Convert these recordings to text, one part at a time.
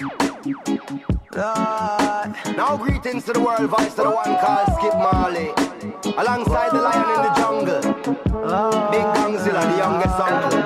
Lord. Now greetings to the world, voice to the one called Skip Marley. Alongside the lion in the jungle. Big Gangzilla, the youngest uncle.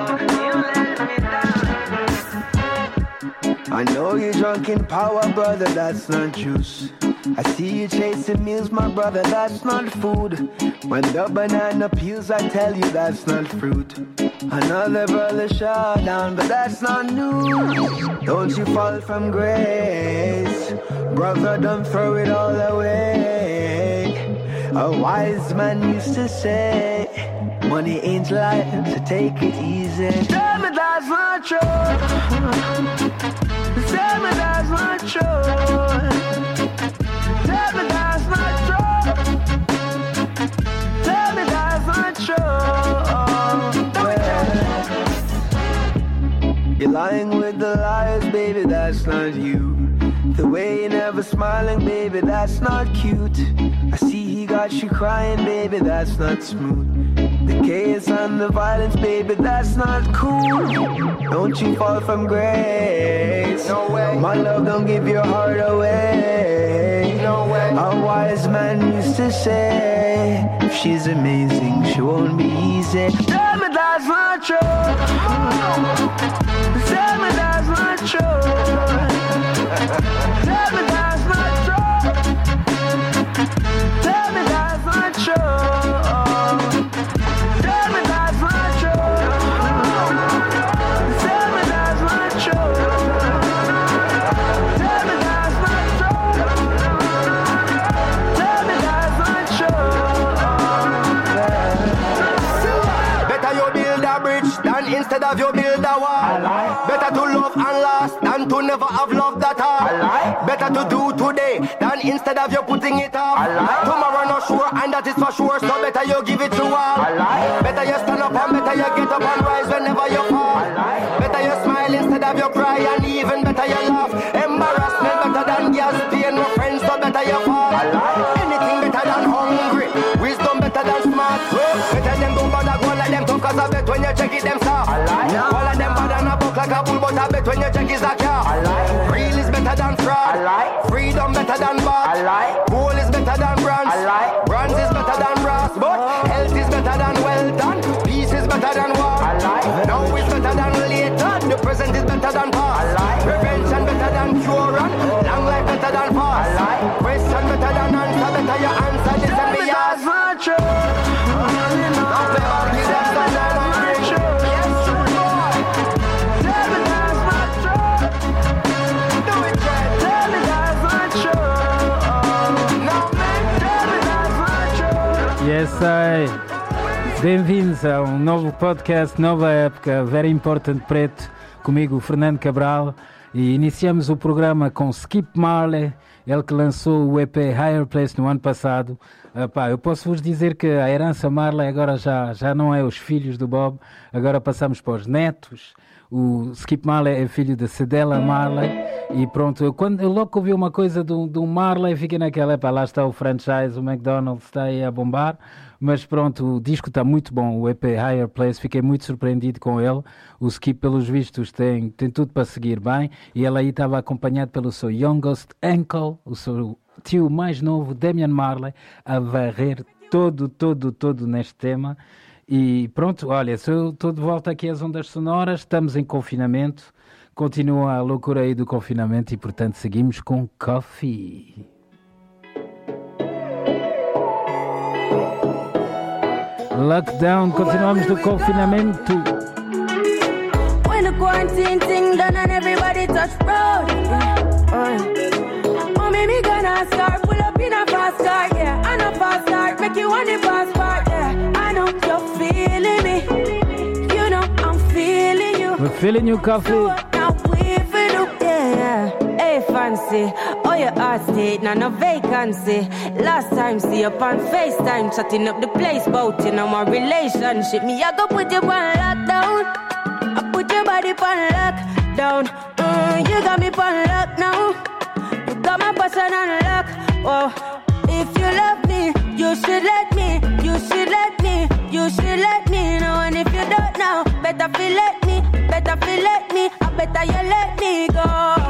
I know you're drunk in power, brother, that's not juice. I see you chasing meals, my brother, that's not food. When the banana peels, I tell you that's not fruit. Another brother shot down, but that's not news. Don't you fall from grace, brother, don't throw it all away. A wise man used to say, Money ain't life, so take it easy. Tell me that's not true. You're lying with the liars, baby, that's not you. The way you're never smiling, baby, that's not cute. I see he got you crying, baby, that's not smooth. The chaos and the violence, baby, that's not cool. Don't you fall from grace. No way. My love, don't give your heart away. No way. A wise man used to say, if she's amazing, she won't be easy. Tell me that's not true. Tell me that's not true. Instead of you putting it off. Tomorrow not sure and that is for sure. So better you give it to all. Better you stand up and better you get up and rise whenever you fall. Better you smile instead of you cry and even better you laugh. Embarrassment better than gas pain. No friends so better you fall. Anything better than hungry. Wisdom better than smart. Better them don't bother go like them talk cause I bet when you check it them soft. All of them bad and a buck like a bull but I bet when you check is a car. Real is better than fraud. Freedom better than bad. Gold is better than bronze. Bronze is better than brass. But health is better than wealth and peace is better than war. Now is better than later. The present is better than past. Prevention better than cure and long life better than fast. Question better than answer. Better your answer. This and me ask. True. Yes, I. Bem-vindos a um novo podcast, nova época, Very Important Preto, comigo Fernando Cabral. E iniciamos o programa com Skip Marley, ele que lançou o EP Higher Place no ano passado. Ah, pá, eu posso vos dizer que a herança Marley agora já, já não é os filhos do Bob, agora passamos para os netos. O Skip Marley é filho de Cedella Marley. E pronto, eu, quando, eu logo ouvi uma coisa do, do Marley, fiquei naquela, pá, lá está o franchise, o McDonald's está aí a bombar, mas pronto, o disco está muito bom, o EP Higher Place, fiquei muito surpreendido com ele, o Skip pelos vistos tem, tem tudo para seguir bem. E ele aí estava acompanhado pelo seu youngest uncle, o seu tio mais novo, Damian Marley, a varrer todo, todo, todo neste tema. E pronto, olha, estou de volta aqui às ondas sonoras, estamos em confinamento, continua a loucura aí do confinamento e portanto seguimos com Coffee. Lockdown, continuamos no confinamento. When the quarantine thing done and everybody touch road. Uh. Mommy, me gonna start, pull up in a fast car, yeah. And a fast start, make you want fast part, know you're feeling me. You know I'm feeling you. We're feeling you, Coffee. Now we feel up, yeah. Hey, fancy. Oh, your heart state, now no vacancy. Last time, see you on FaceTime, chatting up the place, bout in our relationship. Me, I go put you on lockdown. I put your body on lockdown. Mm, you got me on lock now. You got my person on lock. Oh, if you love me, you should let me. You should let me. You should let me know, and if you don't know, better feel let me, better feel let me, I better you let me go.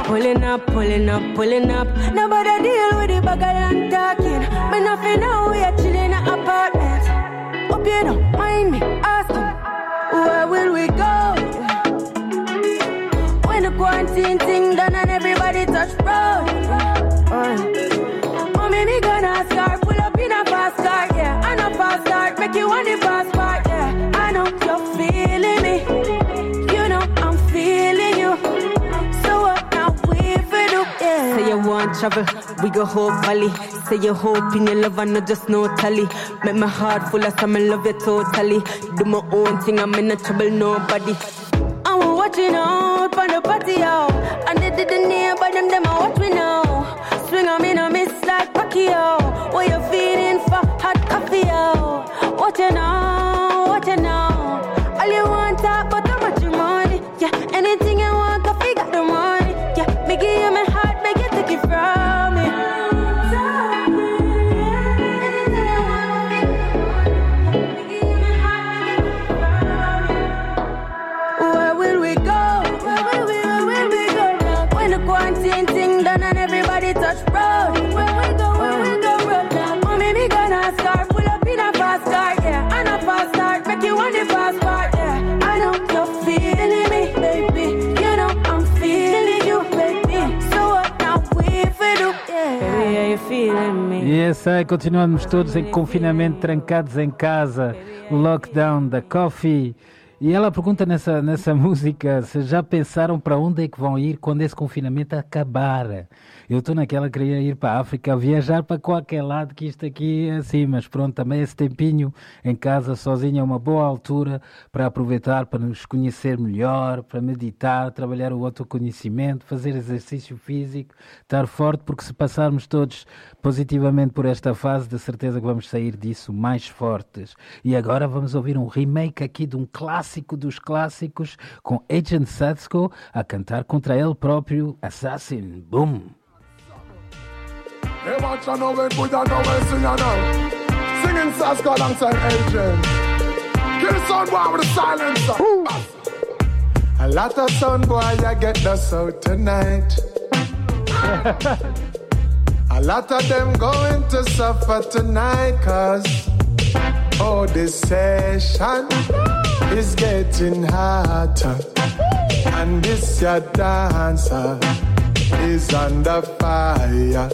Pulling up, pulling up, pulling up. Nobody deal with the bagel and talking. Me nothing know we are chilling in an apartment. Hope you don't mind me asking, where will we go? When the quarantine thing done and everybody touch road. Uh, up in a fast car, yeah. I know fast start, make you want the fast part, yeah. I know you're feeling me. You know I'm feeling you. So what now we for do? Yeah. Say you want travel, we go whole valley. Say you hope in your love and not just no tally. Make my heart full of some love you totally. Do my own thing, I'm in no trouble, nobody. I'm watching out on the patio. And they didn't hear by them, them I watch me now. Like Pacquiao. What you feeling for hot coffee, yo? What you know, what you know? All you want aí, continuamos todos em confinamento, trancados em casa, o lockdown da Coffee. E ela pergunta nessa, nessa música se já pensaram para onde é que vão ir quando esse confinamento acabar. Eu estou naquela, queria ir para a África, viajar para qualquer lado, que isto aqui é assim, mas pronto, também esse tempinho em casa sozinho é uma boa altura para aproveitar, para nos conhecer melhor, para meditar, trabalhar o autoconhecimento, fazer exercício físico, estar forte, porque se passarmos todos positivamente por esta fase, de certeza que vamos sair disso mais fortes. E agora vamos ouvir um remake aqui de um clássico dos clássicos, com Agent Satsko a cantar contra ele próprio, Assassin. Boom! Hey, watch I know it, put on know it, sing I know. Singing Sasko alongside Agent. Kill son boy with a silencer. A lot of son boy, I get the out tonight. a lot of them going to suffer tonight, cause oh, this session is getting hotter. And this your dancer is under fire.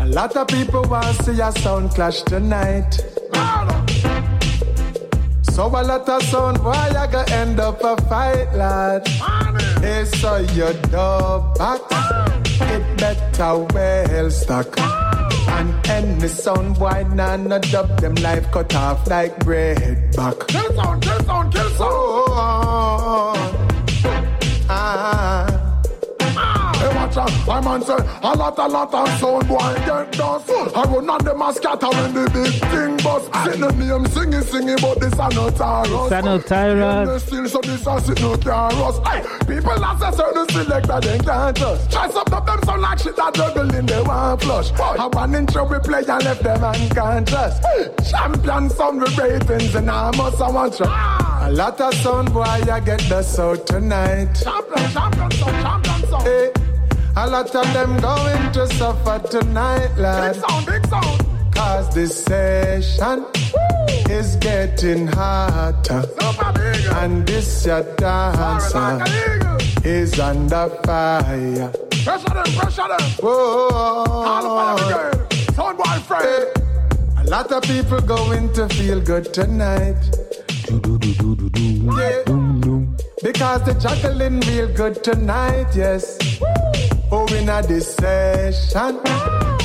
A lot of people want to see a sound clash tonight. So a lot of sound, boy, I gonna end up a fight, lad. Hey, so you dub back, it better well stuck. And any sound, boy, nah, no dub them life cut off like bread back. Kill sound, kill sound, kill sound. Oh, ah. Watch out, my man say A lot, a lot of sound boy get dust. I run on them a scatter when the big thing bust. See the name singing, singing But this a no Taurus This a no Taurus. Yeah, still so this a sit no Taurus Hey, people as a certain selector They can't trust Try some of them sound like shit That in they want flush. I one in trouble play And left them unconscious. Champion sound with ratings And I must I want you. A lot of sound boy I get the sound tonight. Champion, champion sound, champion sound. Hey a lot of them going to suffer tonight, lad. Big sound, big sound. Cause this session is getting hotter. And this your dancer is under fire. Pressure them, pressure them. Whoa. Sound boy friend. A lot of people going to feel good tonight. Yeah. Because the juggling real good tonight, yes. Oh, in a session,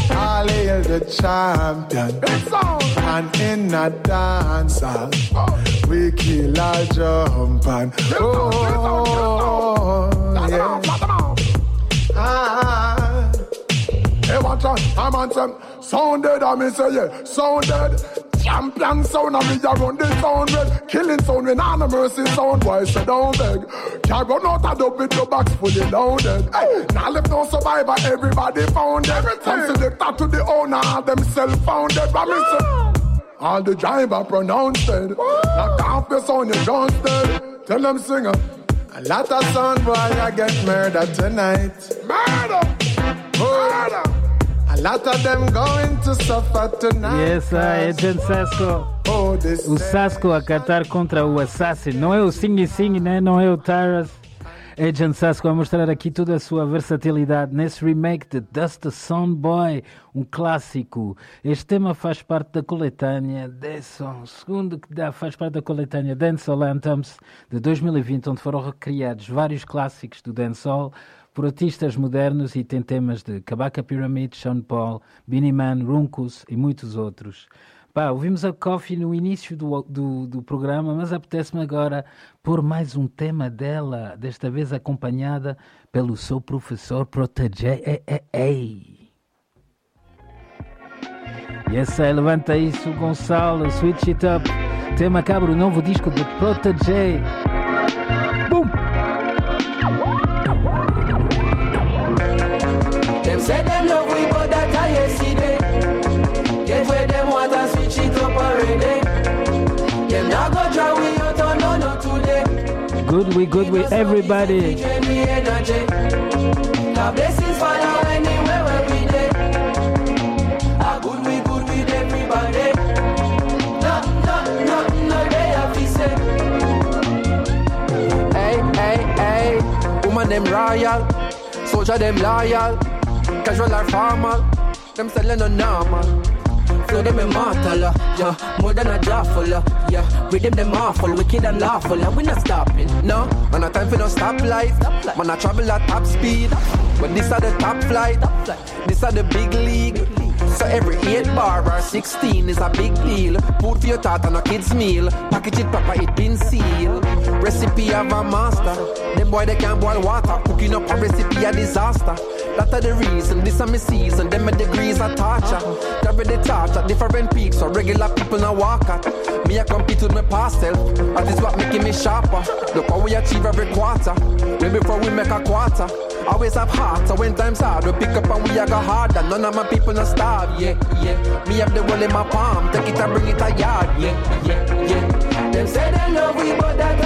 I'll hail the champion. And in a dance, we kill a jump and oh, yeah. Ah. Hey, watch out, I'm on some sounded, I mean say yeah, sounded. Champion sound and me a run the sound red Killing sound when no mercy sound Boy say don't beg Can't run out of dub with your box fully loaded hey, Now left no survivor everybody found it From selector to the owner themself founded But me say ah. All the driver pronounced it. Ah. Knock off the sound, you dead. Tell them singer. A lot of sound boy, I get murdered tonight. Murder! Oh. Murder! A lot of them going to suffer tonight. Yes, I, Agent Sasko. Oh, this O Sasko a cantar contra o Assassin. Não é o Sing Sing, né? não é o Taras. Agent Sasko a mostrar aqui toda a sua versatilidade nesse remake de Dust Sound Boy, um clássico. Este tema faz parte da coletânea Desson, segundo que dá, faz parte da coletânea Dancehall Anthems de 2020, onde foram recriados vários clássicos do dancehall por artistas modernos e tem temas de Kabaka Pyramid, Sean Paul, Beanie Man, Runkus e muitos outros. Pá, ouvimos a Coffee no início do, do, do programa, mas apetece-me agora pôr mais um tema dela, desta vez acompanhada pelo seu professor Protege. Ei. Yes, aí, levanta isso, Gonçalo, switch it up. Tema cabra o novo disco de Protege. Say them love we, but that I yesterday. Get where them want and switch it up already. Them not go try we out on no no today. Good we good with everybody. Drain me energy. God blessings follow anywhere where we dey. Ah, good we good with everybody. No, no, no, no, they have to say. Hey, hey, hey. Woman them royal, soldier them loyal, casual or formal, them selling no normal. Flow them immortal, uh, yeah, more than a jawful, uh, yeah. Rhythm them them awful, wicked and lawful, and we not stopping. No, man, no time for no stoplight. Man, I travel at top speed, but this are the top flight. This are the big league. So every 8 bar or 16 is a big deal. Food for your thought on a kid's meal. Package it proper, it been sealed. Recipe of a master. Them boy they can't boil water. Cooking up a recipe a disaster. That are the reason, this are my season. Them my degrees are torture. Carry the torch at different peaks, so regular people now walk at. Me I compete with my past self. That is what making me sharper. Look how we achieve every quarter. Way before we make a quarter. Always have heart, so when times hard, we pick up and we a go harder. None of my people not starve, yeah, yeah. Me have the world in my palm, take it and bring it a yard, yeah, yeah, yeah. Them say them love we, but that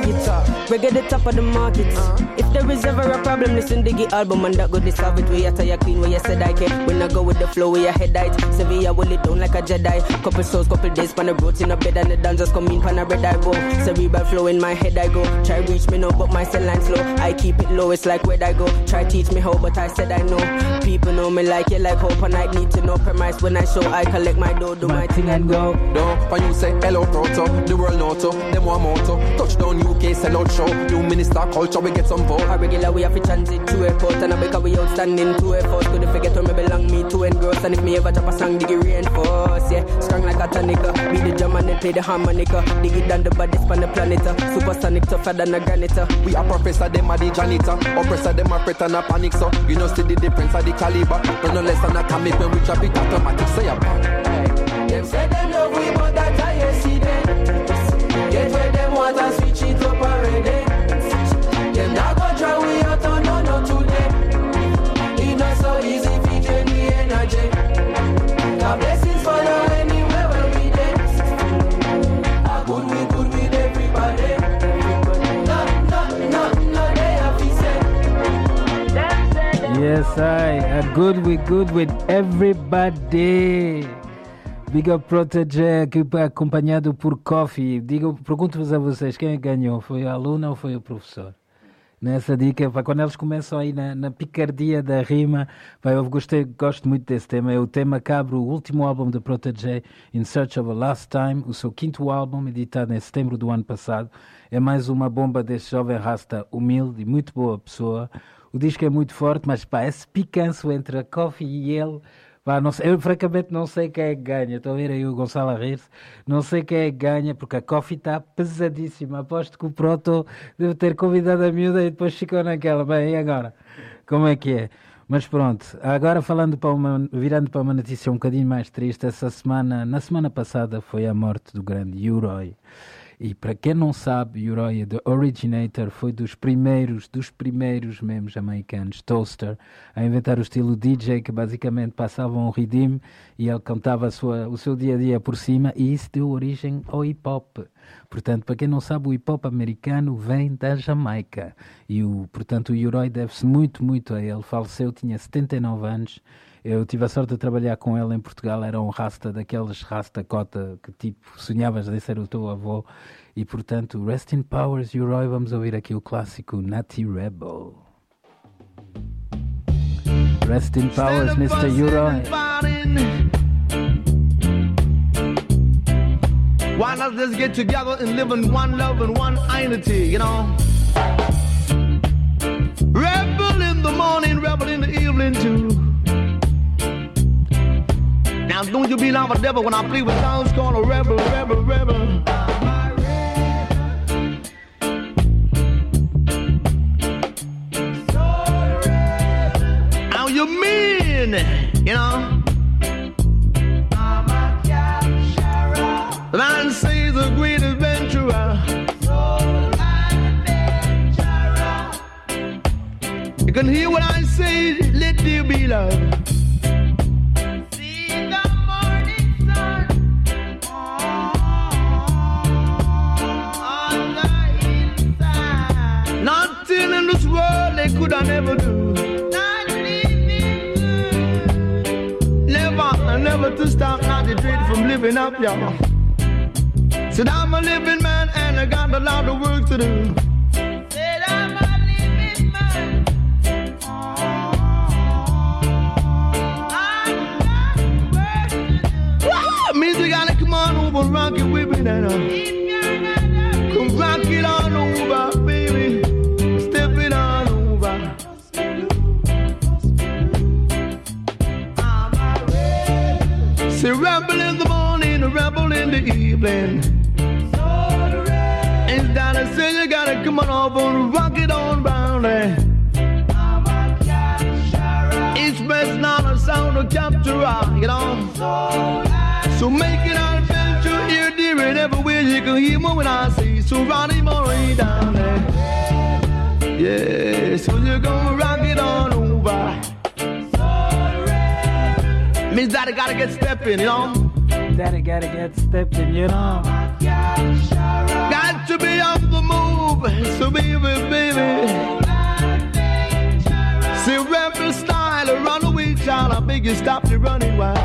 target, reggae the top of the market. There is ever a problem, listen to the album and that go this have it. We are tired clean, where you said I can. When I go with the flow, we are head height. Sevilla will it down like a Jedi. Couple souls, couple days, pan the roads in a bed and the dancers come in, pan a red I go. Cerebral flow in my head I go. Try reach me now, but my cell line slow. I keep it low, it's like where I go. Try teach me how, but I said I know. People know me like you like hope, and I need to know premise when I show. I collect my dough, do my thing and go. No, when you say hello Toto, the world know to, them one motto. Touchdown UK, sell out show. New minister culture, we get some vote. A regular we have to transit to airport and I because we outstanding to effort. Could forget where me belong, me to engross. And if me ever drop a song, dig it reinforce. Yeah, strong like a tonica. Be the drum and then play the harmonica. Dig it down the baddest on the planet. uh. Supersonic tougher than a granite. uh. We are professor, them are the janitor. Oppressor, them are fret and a panic, so you know see the difference of the caliber. But no less than atomic when we drop it automatic, say a Them say them love we, but that Yes, I. A good we good with everybody. Big Up Protege, aqui acompanhado por Coffee. Digo, pergunto-vos a vocês, quem que ganhou? Foi a aluna ou foi o professor? Nessa dica, pá, quando eles começam aí na, na picardia da rima, pá, eu gostei, gosto muito desse tema. É o tema cabe o último álbum de Protege, In Search of a Last Time, o seu quinto álbum, editado em setembro do ano passado. É mais uma bomba deste jovem rasta humilde e muito boa pessoa. O disco é muito forte, mas pá, esse picanço entre a Coffee e ele, Pá, não sei, eu francamente não sei quem é que ganha. Estou a ver aí o Gonçalo a rir-se. Não sei quem é que ganha, porque a coffee está pesadíssima. Aposto que o Proto deve ter convidado a miúda e depois ficou naquela. Bem, e agora? Como é que é? Mas pronto, agora falando para uma, virando para uma notícia um bocadinho mais triste, essa semana, na semana passada foi a morte do grande Uroi. E para quem não sabe, Uriah The Originator foi dos primeiros, dos primeiros mesmo jamaicanos, Toaster, a inventar o estilo DJ que basicamente passava um redeem e ele cantava sua, o seu dia a dia por cima e isso deu origem ao hip hop. Portanto, para quem não sabe, o hip hop americano vem da Jamaica e o, portanto, o Uriah deve-se muito, muito a ele. Faleceu, tinha 79 anos eu tive a sorte de trabalhar com ele em Portugal, era um rasta daqueles rasta cota que tipo sonhavas de ser o teu avô. E portanto, Rest in Powers, Roy, vamos ouvir aqui o clássico Natty Rebel. Rest in Powers, Mr. Uroy. Why not just get together and live in one love and one unity, you know? Rebel in the morning, rebel in the evening too. Now don't you be like a devil when I play with sounds called a rebel, rebel, rebel. Now you mean, you know? The man says a great adventurer. You can hear what I say, let there be love. Never do. Never, never to stop, not to dread from living up, y'all. Said I'm a living man and I got a lot of work to do. Said I'm a living man. We gotta come on over, rock it with me now. Come the evening. And down I say you gotta come on over and rock it on round. It's best not a sound of capture, you know. So make it an adventure here, dear, and everywhere you can hear me when I say so. Ronnie Murray down there. Yeah, so you're gonna rock it on over. Means that I gotta get stepping, you know. Daddy gotta get stepped in, you know. Got to be on the move, so baby, baby. See rebel style, a runaway child. I beg you stop your running wild.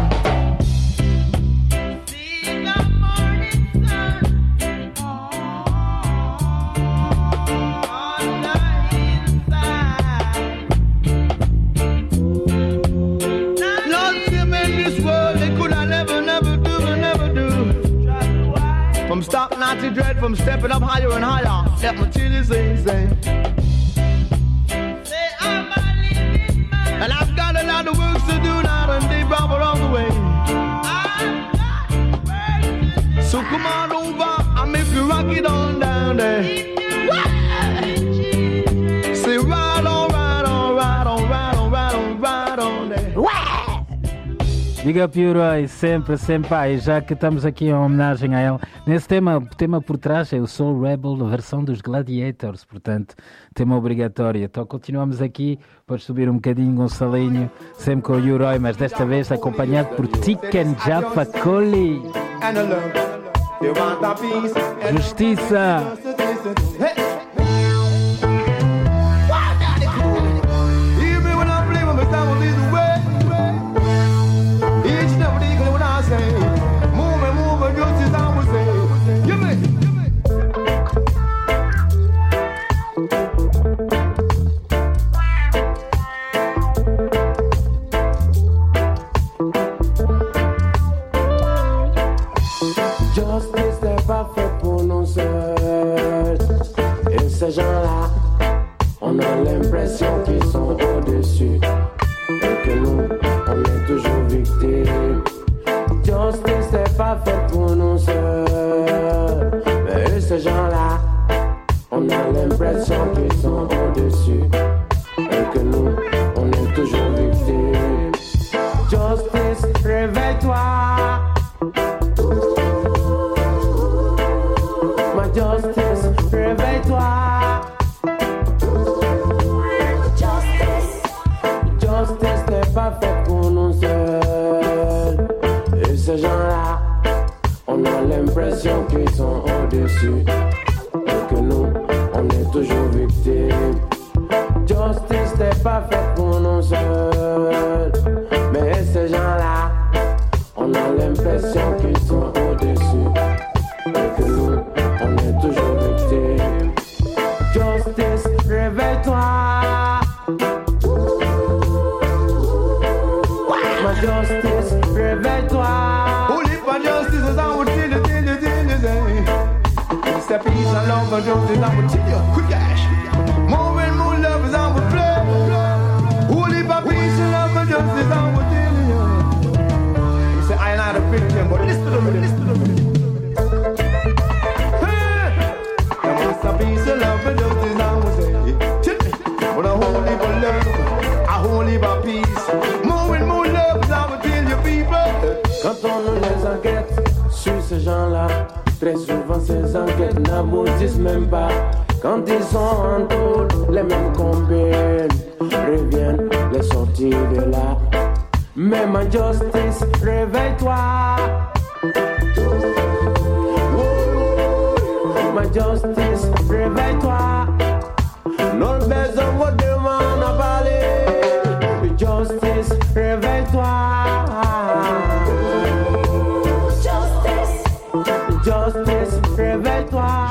Dread, from stepping up higher and higher. Let my chillies say, say. And I've got a lot of work to do now, and they brought along the way. So come on over, and make you rock it on down there. Big up Uroy, sempre, sempre. Ah, e já que estamos aqui em homenagem a ele, nesse tema, o tema por trás é o Soul Rebel, a versão dos Gladiators, portanto, tema obrigatório. Então continuamos aqui, podes subir um bocadinho, Gonçalinho, sempre com o Uroy, mas desta vez acompanhado por Tiken Jaffa Coli. And l'impression qu'ils sont au-dessus et que nous, on est toujours victimes. Justice n'est pas faite très souvent ces enquêtes n'aboutissent même pas. Quand ils sont en taule, les mêmes combines reviennent les sortir de là. Mais ma justice, réveille-toi. Ma justice, réveille-toi.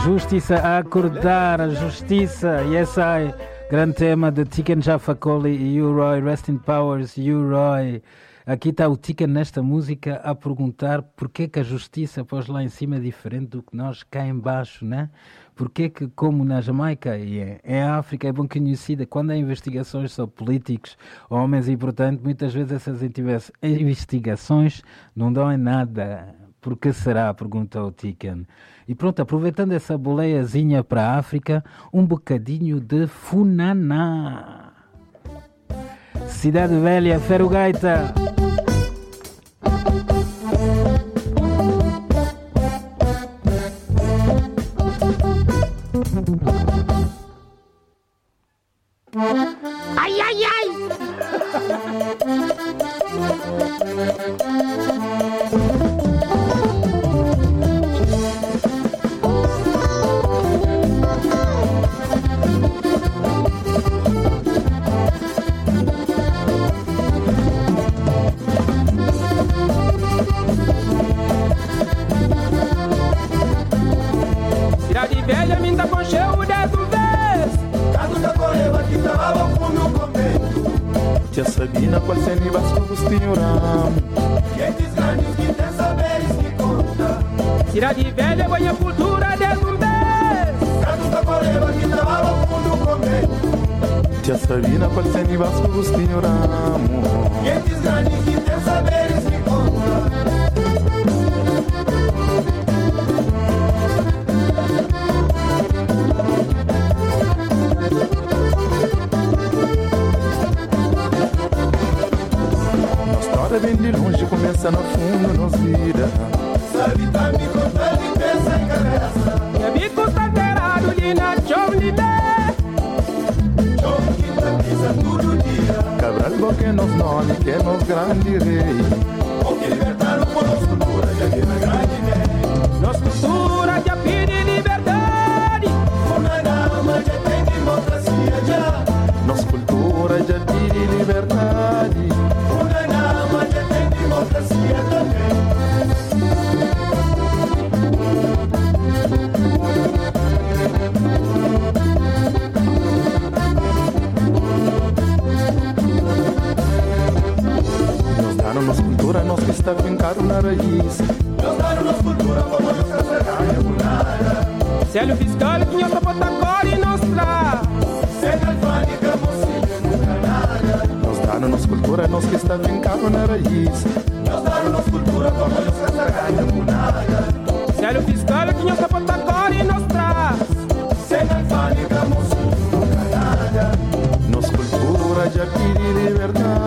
Justiça a acordar, a justiça. Yes, I. Grande tema de Tiken Jaffa Cole e U-Roy. Rest in Powers, U-Roy. Aqui está o Tiken nesta música a perguntar porquê que a justiça pôs lá em cima é diferente do que nós cá em baixo, né? Porquê que, como na Jamaica e em- em África, é bom conhecida, quando há investigações sobre políticos, homens importantes, muitas vezes essas investigações não dão em nada. Por que será? Pergunta o Tiken. E pronto, aproveitando essa boleiazinha para a África, um bocadinho de Funaná. Cidade Velha, Ferugaita. Ai, ai, ai! velha, me dá com cheio dez um vez. Caso da correva que travava fundo convento. Tia Sabina, qual seni vasco Agostinho Ramo Gentes grandes que têm saberes que conta. Cidade velha, banha cultura um vez. Caso da correva que travava fundo convento. Tia Sabina, qual seni vasco Agostinho Ramo Gentes grandes que têm saberes começa no fundo, nos vira Sabe, tá me contando pensa em cabeça. Minha bico tá inteirado de na chão de que tá pisa todo dia. Cabral porque nos nome, que nos grande rei que na raiz Nos daram nossa cultura como nos cacerraia munara. Célio fiscal, tinha pra botar cor e mostrar. Sendo alfândega, mocinha no canalha. Nos daram nossa cultura, nós que está fincado na raiz Nos daram nossa cultura como nos cacerraia munara. Célio fiscal, tinha pra botar cor e mostrar. Sendo alfândega, mocinha no canalha. Nossa cultura já pede liberdade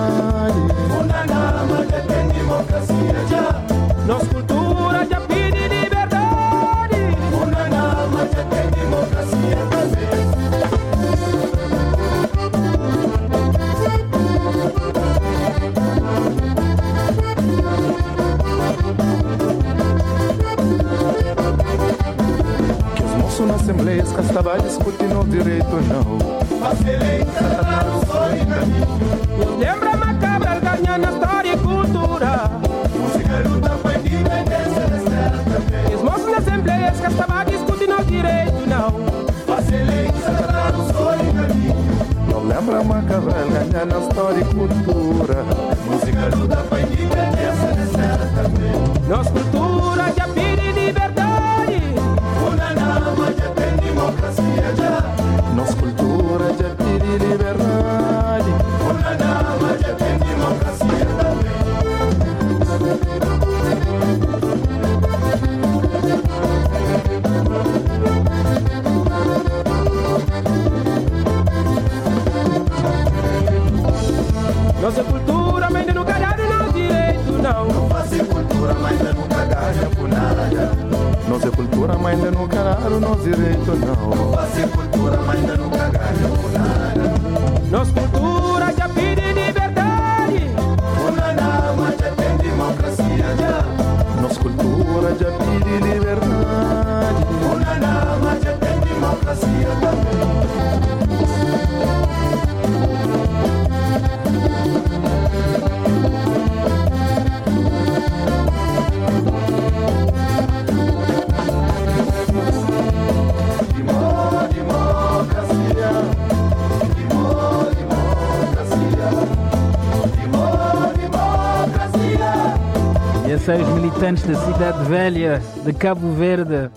militantes da Cidade Velha, de Cabo Verde,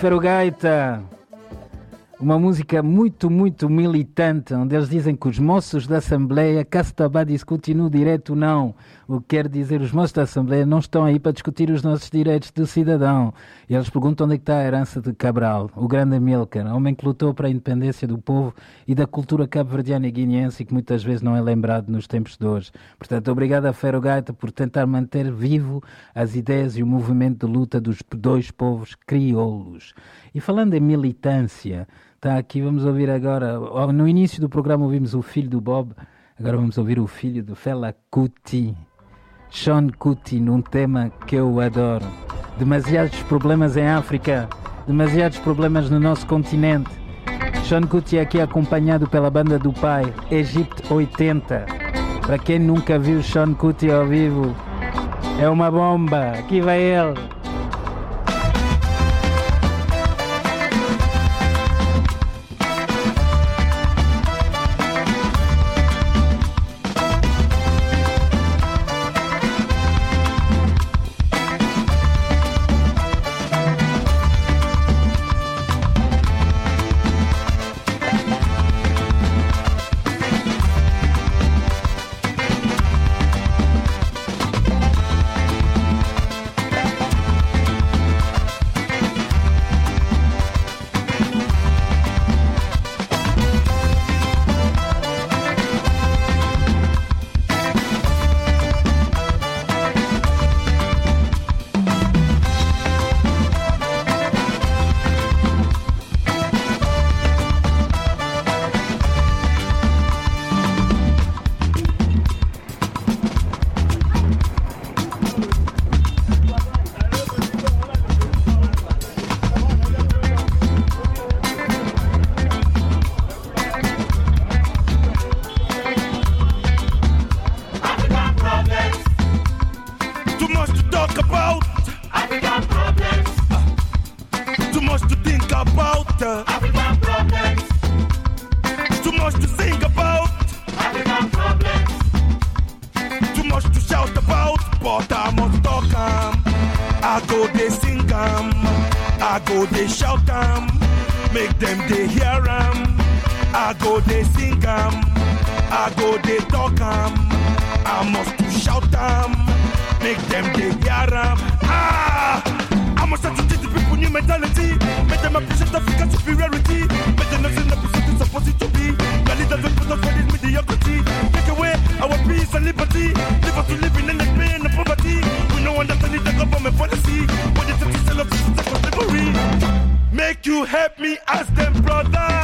Ferogaita. Uma música muito, muito militante, onde eles dizem que os moços da Assembleia, a discutir no direito, não. O que quer dizer, os moços da Assembleia não estão aí para discutir os nossos direitos de cidadão. E eles perguntam onde é está a herança de Cabral, o grande Amílcar, homem que lutou para a independência do povo e da cultura cabo-verdiana e guineense e que muitas vezes não é lembrado nos tempos de hoje. Portanto, obrigado a Ferogaita por tentar manter vivo as ideias e o movimento de luta dos dois povos crioulos. E falando em militância, está aqui, vamos ouvir agora, no início do programa ouvimos o filho do Bob, agora vamos ouvir o filho do Fela Kuti, Sean Kuti, num tema que eu adoro. Demasiados problemas em África, demasiados problemas no nosso continente. Sean Kuti é aqui acompanhado pela banda do pai, Egipto 80. Para quem nunca viu Sean Kuti ao vivo, é uma bomba. Aqui vai ele. They sing 'em. I go they talk 'em. I must to shout 'em. Make them they hear 'em. Ah! I must have to teach the people new mentality. Make them appreciate African superiority. Make them not see the position supposed to be. The leaders will put us for this mediocrity. Take away our peace and liberty. Leave us to live in the pain and poverty. We no understand the government policy. But they take to sell us to slavery. Make you help me ask them, brother.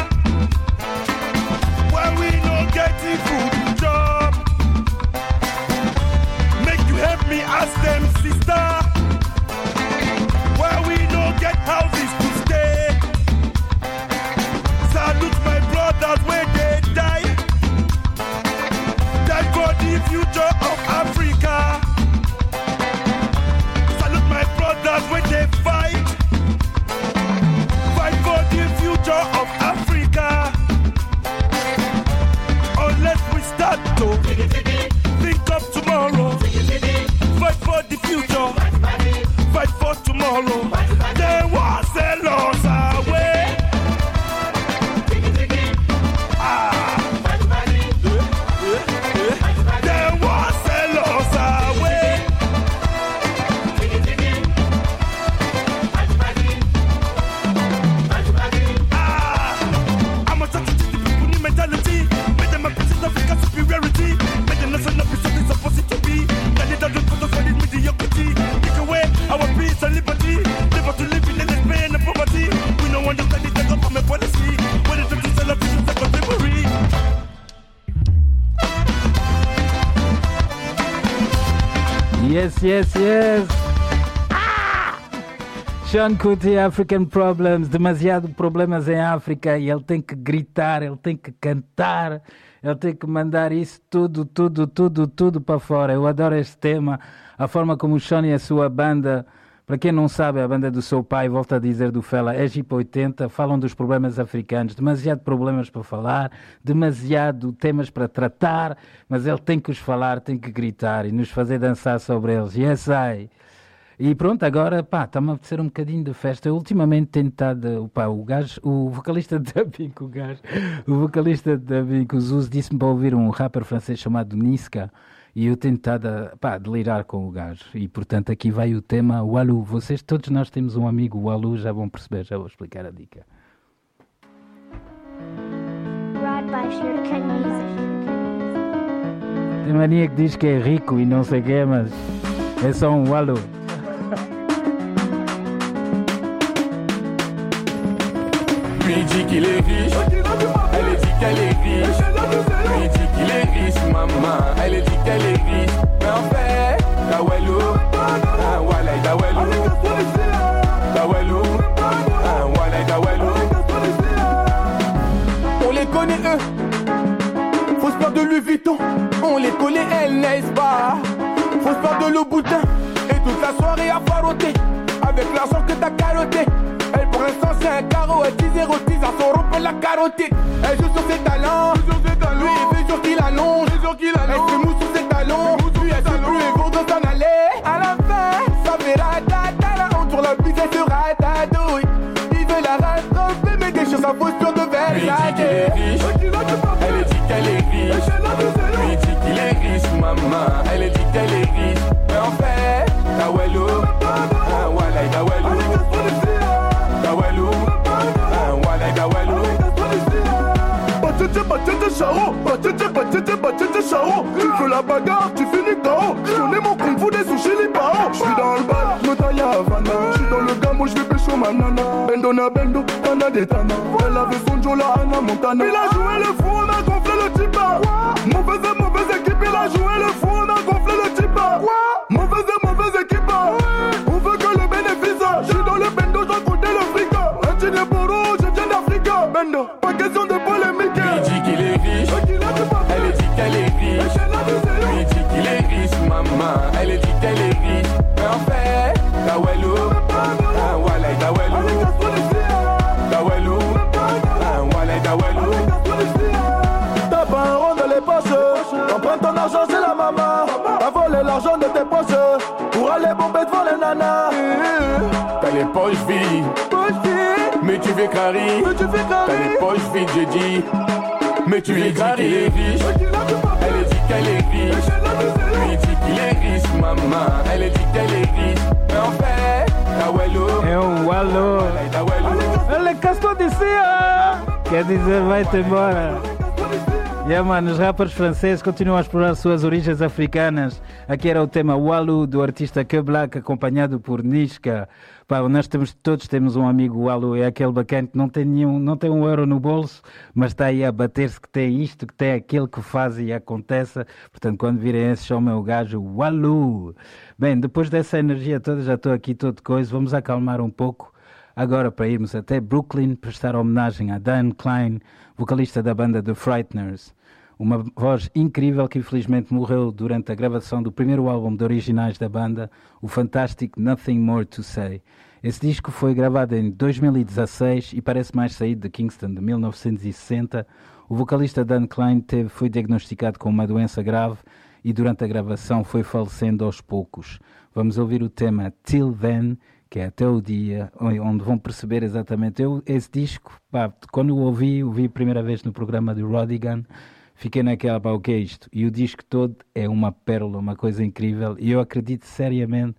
Yes, yes. Ah! Sean Kuti, African Problems, demasiado problemas em África e ele tem que gritar, ele tem que cantar, ele tem que mandar isso tudo, tudo, tudo, tudo para fora. Eu adoro este tema, a forma como o Sean e a sua banda, para quem não sabe, a banda do seu pai, volta a dizer do Fela, é Jeep 80, falam dos problemas africanos, demasiado problemas para falar, demasiado temas para tratar, mas ele tem que os falar, tem que gritar e nos fazer dançar sobre eles. Yes, I. E pronto, agora, pá, está-me a apetecer um bocadinho de festa. Eu ultimamente tenho estado, pá, o gajo, o vocalista de dubbing, o gajo, o vocalista de dubbing, o Zuz, disse-me para ouvir um rapper francês chamado Niska, e eu tenho estado a, pá, delirar com o gajo. E portanto aqui vai o tema Walu. Vocês, todos nós temos um amigo Walu, já vão perceber, já vou explicar a dica. Tem mania que diz que é rico e não sei o quê, mas é só um Walu. Lui dit qu'il est riche, elle dit qu'elle est riche. Lui dit qu'il est riche, maman, elle dit qu'elle est riche. Mais en fait, Dawelou, ah, Walay Dawelou, Dawelou, ah. On les connaît eux, fausse peur de Louis Vuitton. On les connaît elles, n'est-ce pas? Fausse peur de le boutin, et toute la soirée 10-0-10 à son la carotide. Elle joue sur ses talents. Lui, il fait sur qu'il allonge. Elle se mousse sur ses talons. Lui, elle se plus s'en aller? À la fin, ça verra tatala. On tourne la bise et se ratatouille. Il veut la rattraper, mais déchire sa posture de verre. Elle dit qu'elle est riche. Lui dit qu'il est riche, maman. Elle dit qu'elle est riche. Mais en fait, charo, batete, batete, batete, charo. Tu veux la bagarre, tu finis KO. Je connais mon kung fu des sushis les parents. Je suis dans le bal, je me taille à Havana. Je suis dans le gamo, je vais pécho ma nana. Bendo na bendo, tana de tana. Elle avait son Jola, Anna Montana. Il a joué le fou, on a gonflé le tipa. Mauvaise, mauvaise équipe, il a joué le fou, on a gonflé le tipa. Fais carry. T'as les poches vides, j'ai dit. Mais tu lui dis qu'il est riche, elle dit qu'elle est riche. Lui dit qu'il est riche, maman, elle dit qu'elle est riche. Mais en fait, Dawelou, É um. Walay Dawelou. Ele cascou de cima! Quer dizer, vai-te embora. Yeah, mano, os rappers franceses continuam a explorar suas origens africanas. Aqui era o tema Walu do artista Que Black, acompanhado por Niska. Pá, nós temos, todos temos um amigo Walu, é aquele bacana que não tem, nenhum, não tem um euro no bolso, mas está aí a bater-se que tem isto, que tem aquilo que faz e acontece. Portanto, quando virem esse, chamem o gajo Walu. Bem, depois dessa energia toda, já estou aqui todo coisa, vamos acalmar um pouco. Agora para irmos até Brooklyn prestar homenagem a Dan Klein, vocalista da banda The Frighteners. Uma voz incrível que infelizmente morreu durante a gravação do primeiro álbum de originais da banda, o fantástico Nothing More to Say. Esse disco foi gravado em 2016 e parece mais saído de Kingston de 1960. O vocalista Dan Klein teve, foi diagnosticado com uma doença grave e durante a gravação foi falecendo aos poucos. Vamos ouvir o tema Till Then, que é até o dia onde vão perceber exatamente. Eu, esse disco, pá, quando o ouvi, ouvi a primeira vez no programa do Rodigan, fiquei naquela, pá, o que é isto? E o disco todo é uma pérola, uma coisa incrível. E eu acredito seriamente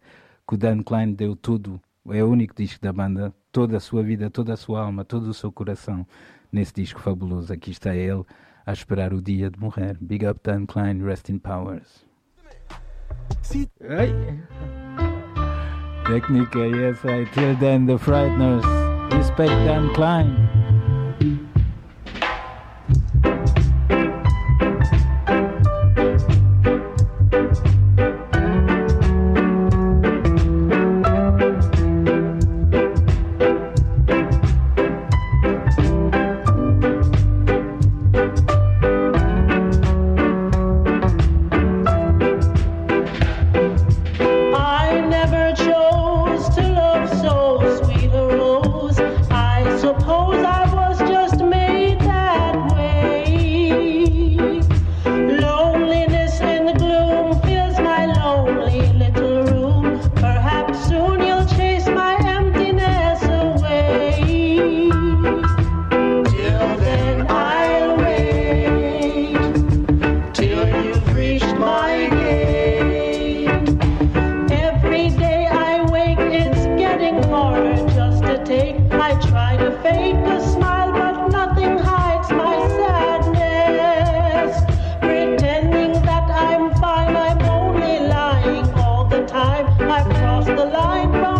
que o Dan Klein deu tudo. É o único disco da banda, toda a sua vida, toda a sua alma, todo o seu coração nesse disco fabuloso. Aqui está ele a esperar o dia de morrer. Big up Dan Klein, rest in powers. Ai. Técnica, yes, I till then the frighteners. Respect Dan Klein. I've crossed the line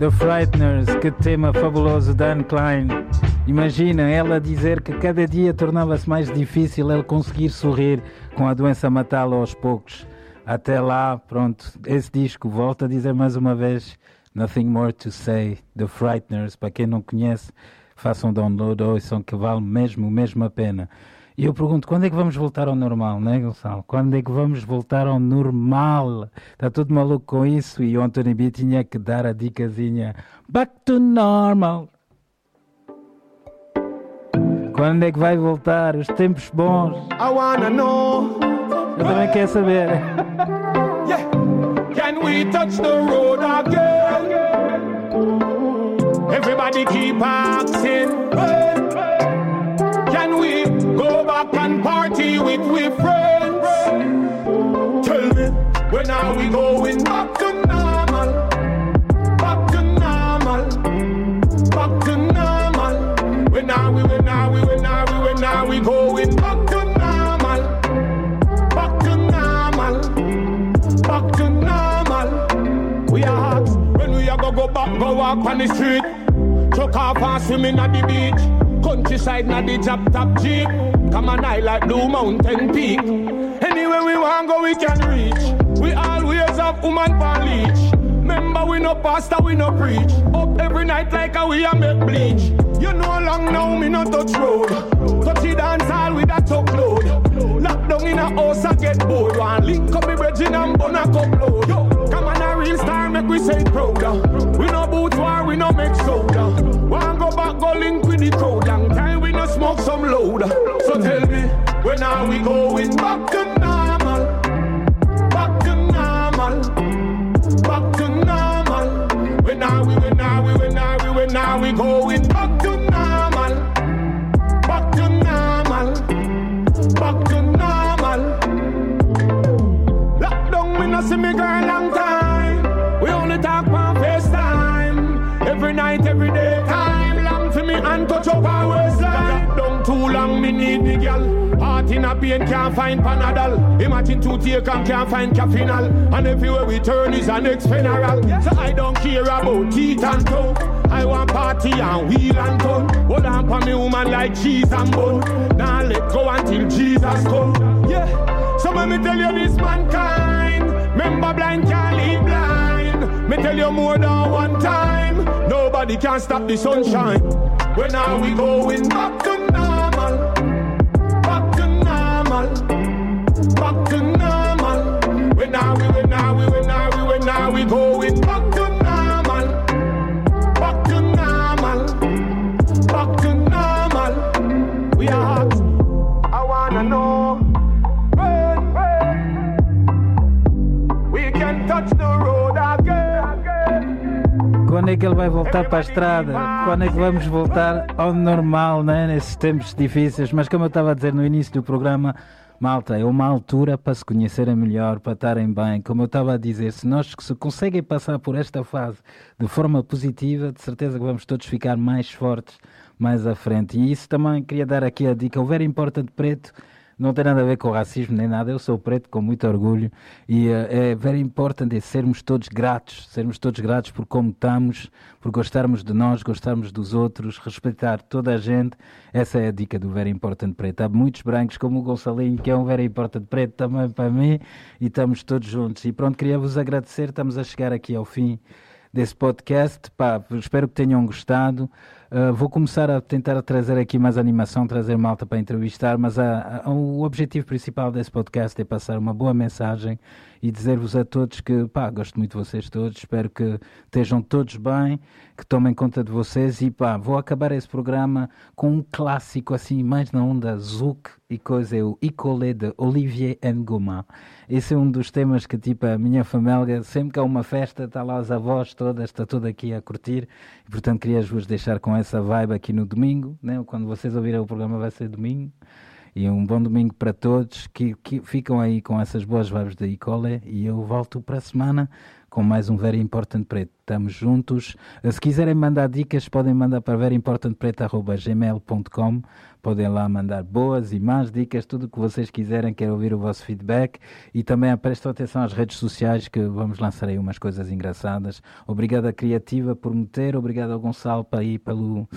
The Frighteners, que tema fabuloso Dan Klein. Imagina ela dizer que cada dia tornava-se mais difícil ele conseguir sorrir com a doença matá-lo aos poucos. Até lá, pronto, esse disco volta a dizer mais uma vez Nothing More to Say, The Frighteners. Para quem não conhece, façam download, ouçam que vale mesmo, mesmo a pena. E eu pergunto, quando é que vamos voltar ao normal, né, Gonçalo? Quando é que vamos voltar ao normal? Está tudo maluco com isso e o Anthony B tinha que dar a dicasinha Back to normal. Quando é que vai voltar? Os tempos bons. I wanna know. Eu também quero saber. Yeah. Can we touch the road again? Everybody keep asking. Back and party with we friends? Tell me, when are we going back to normal? Back to normal. Back to normal. When are we, when are we, when are we, when are we going back to normal? Back to normal. Back to normal. We are. When we are go go back, go walk on the street. Chuck off and swimming at the beach. Countryside na the top top jeep. Come on, I like Blue Mountain Peak. Anywhere we want go, we can reach. We always have woman for leech. Remember, we no pastor, we no preach. Up every night like a we a make bleach. You know long now, me no touch road. Touch the dance hall with a top load. Lock down in a house, I get bored. One link up me bridging and bun a cup load. Yo, real star, make we say it prouder. Uh. We no boot war, we no make soda. One go back, go link with the crowd. Long time we no smoke some load. Uh. So tell me, when are we going back to normal? Back to normal. Back to normal. When are we, when are we, when are we, when are we going back to normal? Back to normal. Back to normal. Lockdown, we no see me girl the girl. Heart in a pain, can't find Panadol. Imagine two take and can't find Cafinal. And everywhere we turn is an next funeral. So I don't care about teeth and tongue. I want party and wheel and turn. Hold on for me woman like cheese and bun. Now let go until Jesus come. Yeah. So let me tell you this mankind. Remember blind can't lead blind. Me tell you more than one time. Nobody can stop the sunshine. When are we going back que ele vai voltar para a estrada? Quando é que vamos voltar ao normal, né? nesses tempos difíceis? Mas como eu estava a dizer no início do programa, Malta, é uma altura para se conhecerem melhor, para estarem bem. Como eu estava a dizer, se nós se conseguem passar por esta fase de forma positiva, de certeza que vamos todos ficar mais fortes mais à frente. E isso também queria dar aqui a dica. O Very Important Preto não tem nada a ver com racismo nem nada. Eu sou preto com muito orgulho e uh, é very important é sermos todos gratos, sermos todos gratos por como estamos, por gostarmos de nós, gostarmos dos outros, respeitar toda a gente. Essa é a dica do Very Important Preto. Há muitos brancos como o Gonçalinho, que é um Very Important Preto também para mim, e estamos todos juntos. E pronto, queria vos agradecer. Estamos a chegar aqui ao fim desse podcast. Pá, espero que tenham gostado. Uh, vou começar a tentar trazer aqui mais animação, trazer malta para entrevistar, mas a, a, o objetivo principal desse podcast é passar uma boa mensagem e dizer-vos a todos que, pá, gosto muito de vocês todos, espero que estejam todos bem, que tomem conta de vocês e, pá, vou acabar esse programa com um clássico assim, mais na onda Zouk e coisa, é o Icolé de Olivier Ngoma. Esse é um dos temas que, tipo, a minha família, sempre que há uma festa, está lá as avós todas, está tudo aqui a curtir e, portanto, queria-vos deixar com essa vibe aqui no domingo, né? quando vocês ouvirem o programa vai ser domingo. E um bom domingo para todos que, que ficam aí com essas boas vibes da Icole e eu volto para a semana com mais um Very Important Preto. Estamos juntos. Se quiserem mandar dicas, podem mandar para veryimportantpreto.gmail.com Podem lá mandar boas e más dicas, tudo o que vocês quiserem. Quero ouvir o vosso feedback e também prestem atenção às redes sociais que vamos lançar aí umas coisas engraçadas. Obrigado à Criativa por me ter, obrigado ao Gonçalo para ir pelo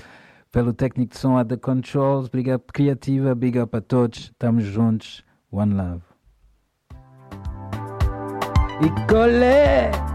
pelo técnico de som a The Controls. Big up Criativa, big up a todos. Estamos juntos. One love. E colé!